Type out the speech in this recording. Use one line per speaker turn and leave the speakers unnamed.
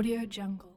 Audio Jungle.